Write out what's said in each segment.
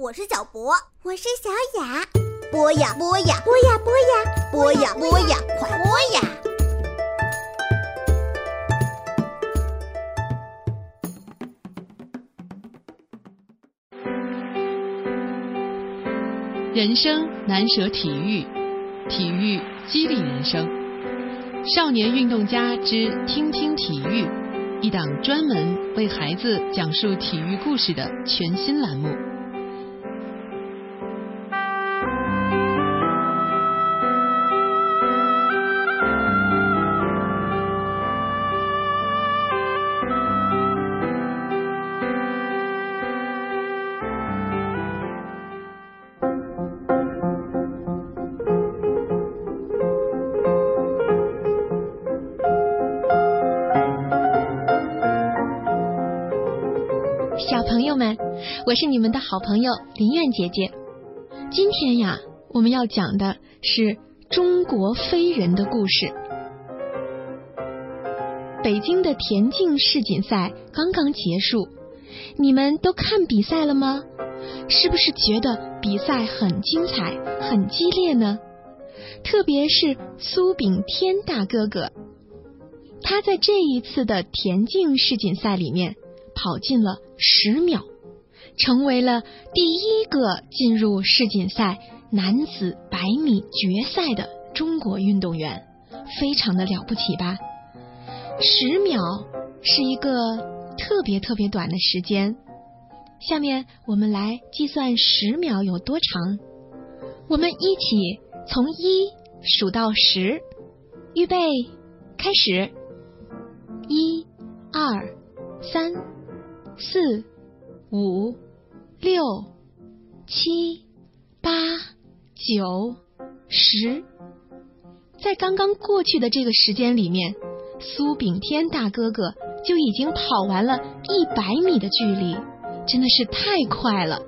我是小博，我是小雅。播呀播呀，播呀播呀，播呀播呀，快播呀！人生难舍体育，体育激励人生。少年运动家之听听体育，一档专门为孩子讲述体育故事的全新栏目。们，我是你们的好朋友林苑姐姐。今天呀，我们要讲的是中国飞人的故事。北京的田径世锦赛刚刚结束，你们都看比赛了吗？是不是觉得比赛很精彩、很激烈呢？特别是苏炳添大哥哥，他在这一次的田径世锦赛里面。跑进了十秒，成为了第一个进入世锦赛男子百米决赛的中国运动员，非常的了不起吧？十秒是一个特别特别短的时间。下面我们来计算十秒有多长。我们一起从一数到十，预备，开始，一、二、三。四、五、六、七、八、九、十，在刚刚过去的这个时间里面，苏炳添大哥哥就已经跑完了一百米的距离，真的是太快了。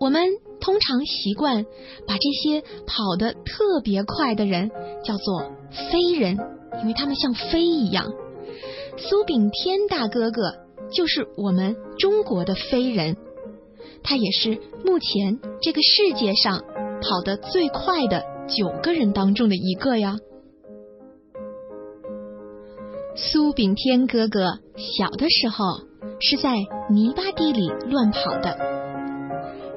我们通常习惯把这些跑得特别快的人叫做飞人，因为他们像飞一样。苏炳添大哥哥。就是我们中国的飞人，他也是目前这个世界上跑得最快的九个人当中的一个呀。苏炳添哥哥小的时候是在泥巴地里乱跑的，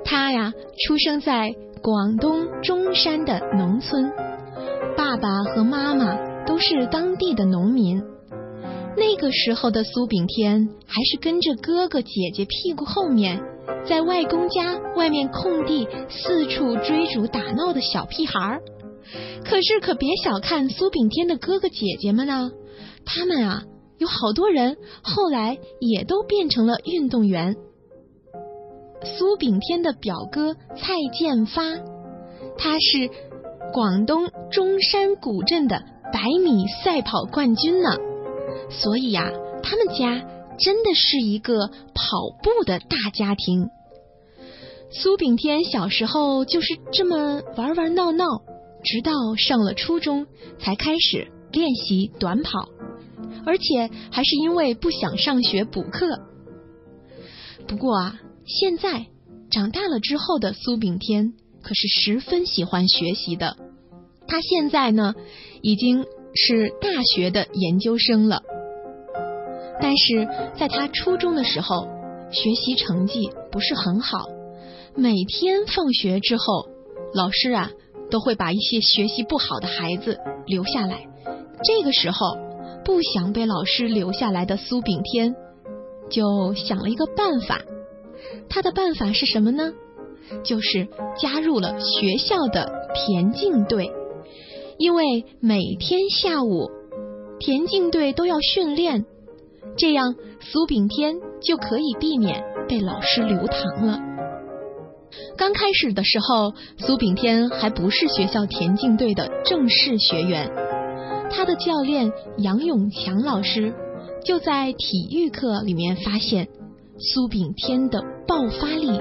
他呀出生在广东中山的农村，爸爸和妈妈都是当地的农民。那个时候的苏炳添还是跟着哥哥姐姐屁股后面，在外公家外面空地四处追逐打闹的小屁孩儿。可是可别小看苏炳添的哥哥姐姐们呢，他们啊有好多人后来也都变成了运动员。苏炳添的表哥蔡建发，他是广东中山古镇的百米赛跑冠军呢。所以呀，他们家真的是一个跑步的大家庭。苏炳添小时候就是这么玩玩闹闹，直到上了初中才开始练习短跑，而且还是因为不想上学补课。不过啊，现在长大了之后的苏炳添可是十分喜欢学习的。他现在呢，已经是大学的研究生了。但是在他初中的时候，学习成绩不是很好，每天放学之后，老师啊都会把一些学习不好的孩子留下来。这个时候，不想被老师留下来的苏炳添就想了一个办法。他的办法是什么呢？就是加入了学校的田径队，因为每天下午田径队都要训练。这样，苏炳添就可以避免被老师留堂了。刚开始的时候，苏炳添还不是学校田径队的正式学员，他的教练杨永强老师就在体育课里面发现，苏炳添的爆发力、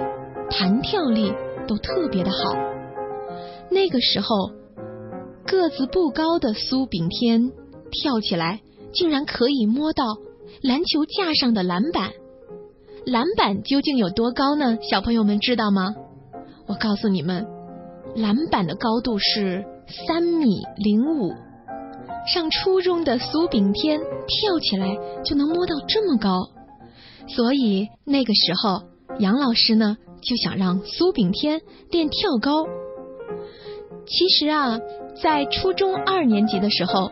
弹跳力都特别的好。那个时候，个子不高的苏炳添跳起来竟然可以摸到。篮球架上的篮板，篮板究竟有多高呢？小朋友们知道吗？我告诉你们，篮板的高度是三米零五。上初中的苏炳添跳起来就能摸到这么高，所以那个时候杨老师呢就想让苏炳添练跳高。其实啊，在初中二年级的时候，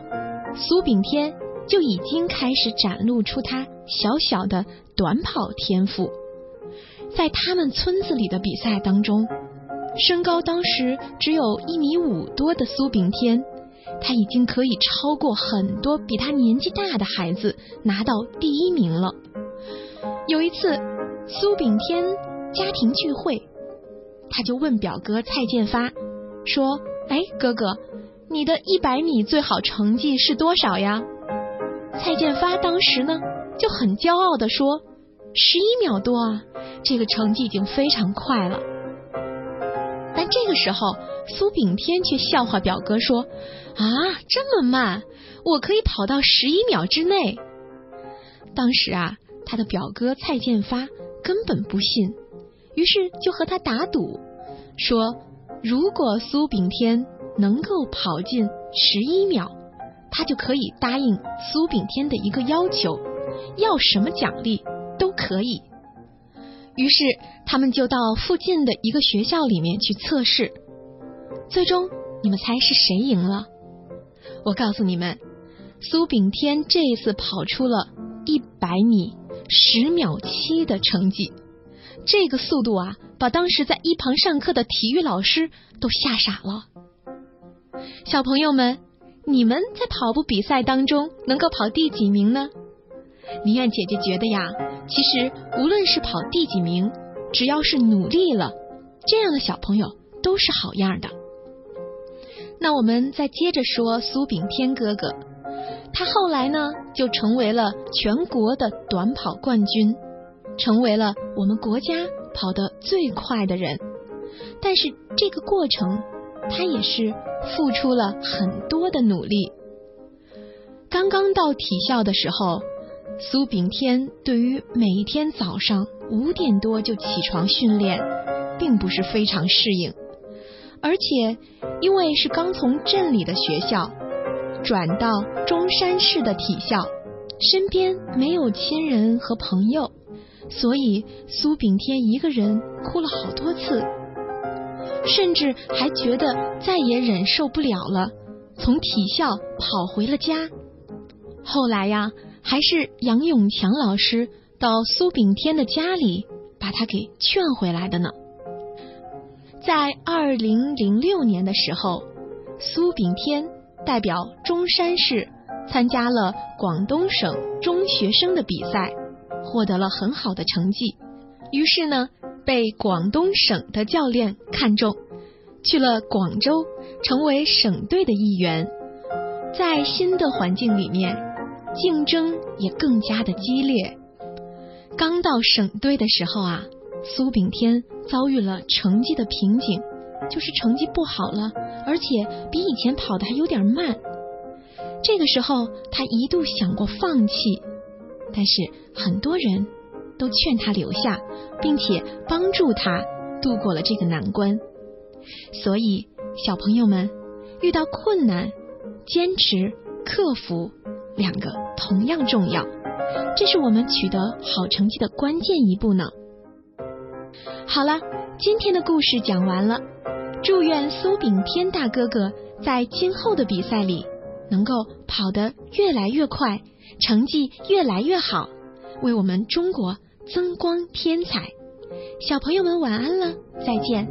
苏炳添就已经开始展露出他小小的短跑天赋。在他们村子里的比赛当中，身高当时只有一米五多的苏炳添，他已经可以超过很多比他年纪大的孩子，拿到第一名了。有一次，苏炳添家庭聚会，他就问表哥蔡建发说。哎，哥哥，你的一百米最好成绩是多少呀？蔡建发当时呢就很骄傲的说：“十一秒多啊，这个成绩已经非常快了。”但这个时候，苏炳添却笑话表哥说：“啊，这么慢，我可以跑到十一秒之内。”当时啊，他的表哥蔡建发根本不信，于是就和他打赌，说。如果苏炳添能够跑进十一秒，他就可以答应苏炳添的一个要求，要什么奖励都可以。于是他们就到附近的一个学校里面去测试。最终，你们猜是谁赢了？我告诉你们，苏炳添这一次跑出了一百米十秒七的成绩。这个速度啊，把当时在一旁上课的体育老师都吓傻了。小朋友们，你们在跑步比赛当中能够跑第几名呢？林苑姐姐觉得呀，其实无论是跑第几名，只要是努力了，这样的小朋友都是好样的。那我们再接着说苏炳添哥哥，他后来呢就成为了全国的短跑冠军。成为了我们国家跑得最快的人，但是这个过程他也是付出了很多的努力。刚刚到体校的时候，苏炳添对于每一天早上五点多就起床训练，并不是非常适应，而且因为是刚从镇里的学校转到中山市的体校，身边没有亲人和朋友。所以苏炳添一个人哭了好多次，甚至还觉得再也忍受不了了，从体校跑回了家。后来呀，还是杨永强老师到苏炳添的家里把他给劝回来的呢。在二零零六年的时候，苏炳添代表中山市参加了广东省中学生的比赛。获得了很好的成绩，于是呢，被广东省的教练看中，去了广州，成为省队的一员。在新的环境里面，竞争也更加的激烈。刚到省队的时候啊，苏炳添遭遇了成绩的瓶颈，就是成绩不好了，而且比以前跑的还有点慢。这个时候，他一度想过放弃。但是很多人都劝他留下，并且帮助他度过了这个难关。所以，小朋友们遇到困难，坚持克服两个同样重要，这是我们取得好成绩的关键一步呢。好了，今天的故事讲完了。祝愿苏炳添大哥哥在今后的比赛里能够跑得越来越快。成绩越来越好，为我们中国增光添彩。小朋友们晚安了，再见。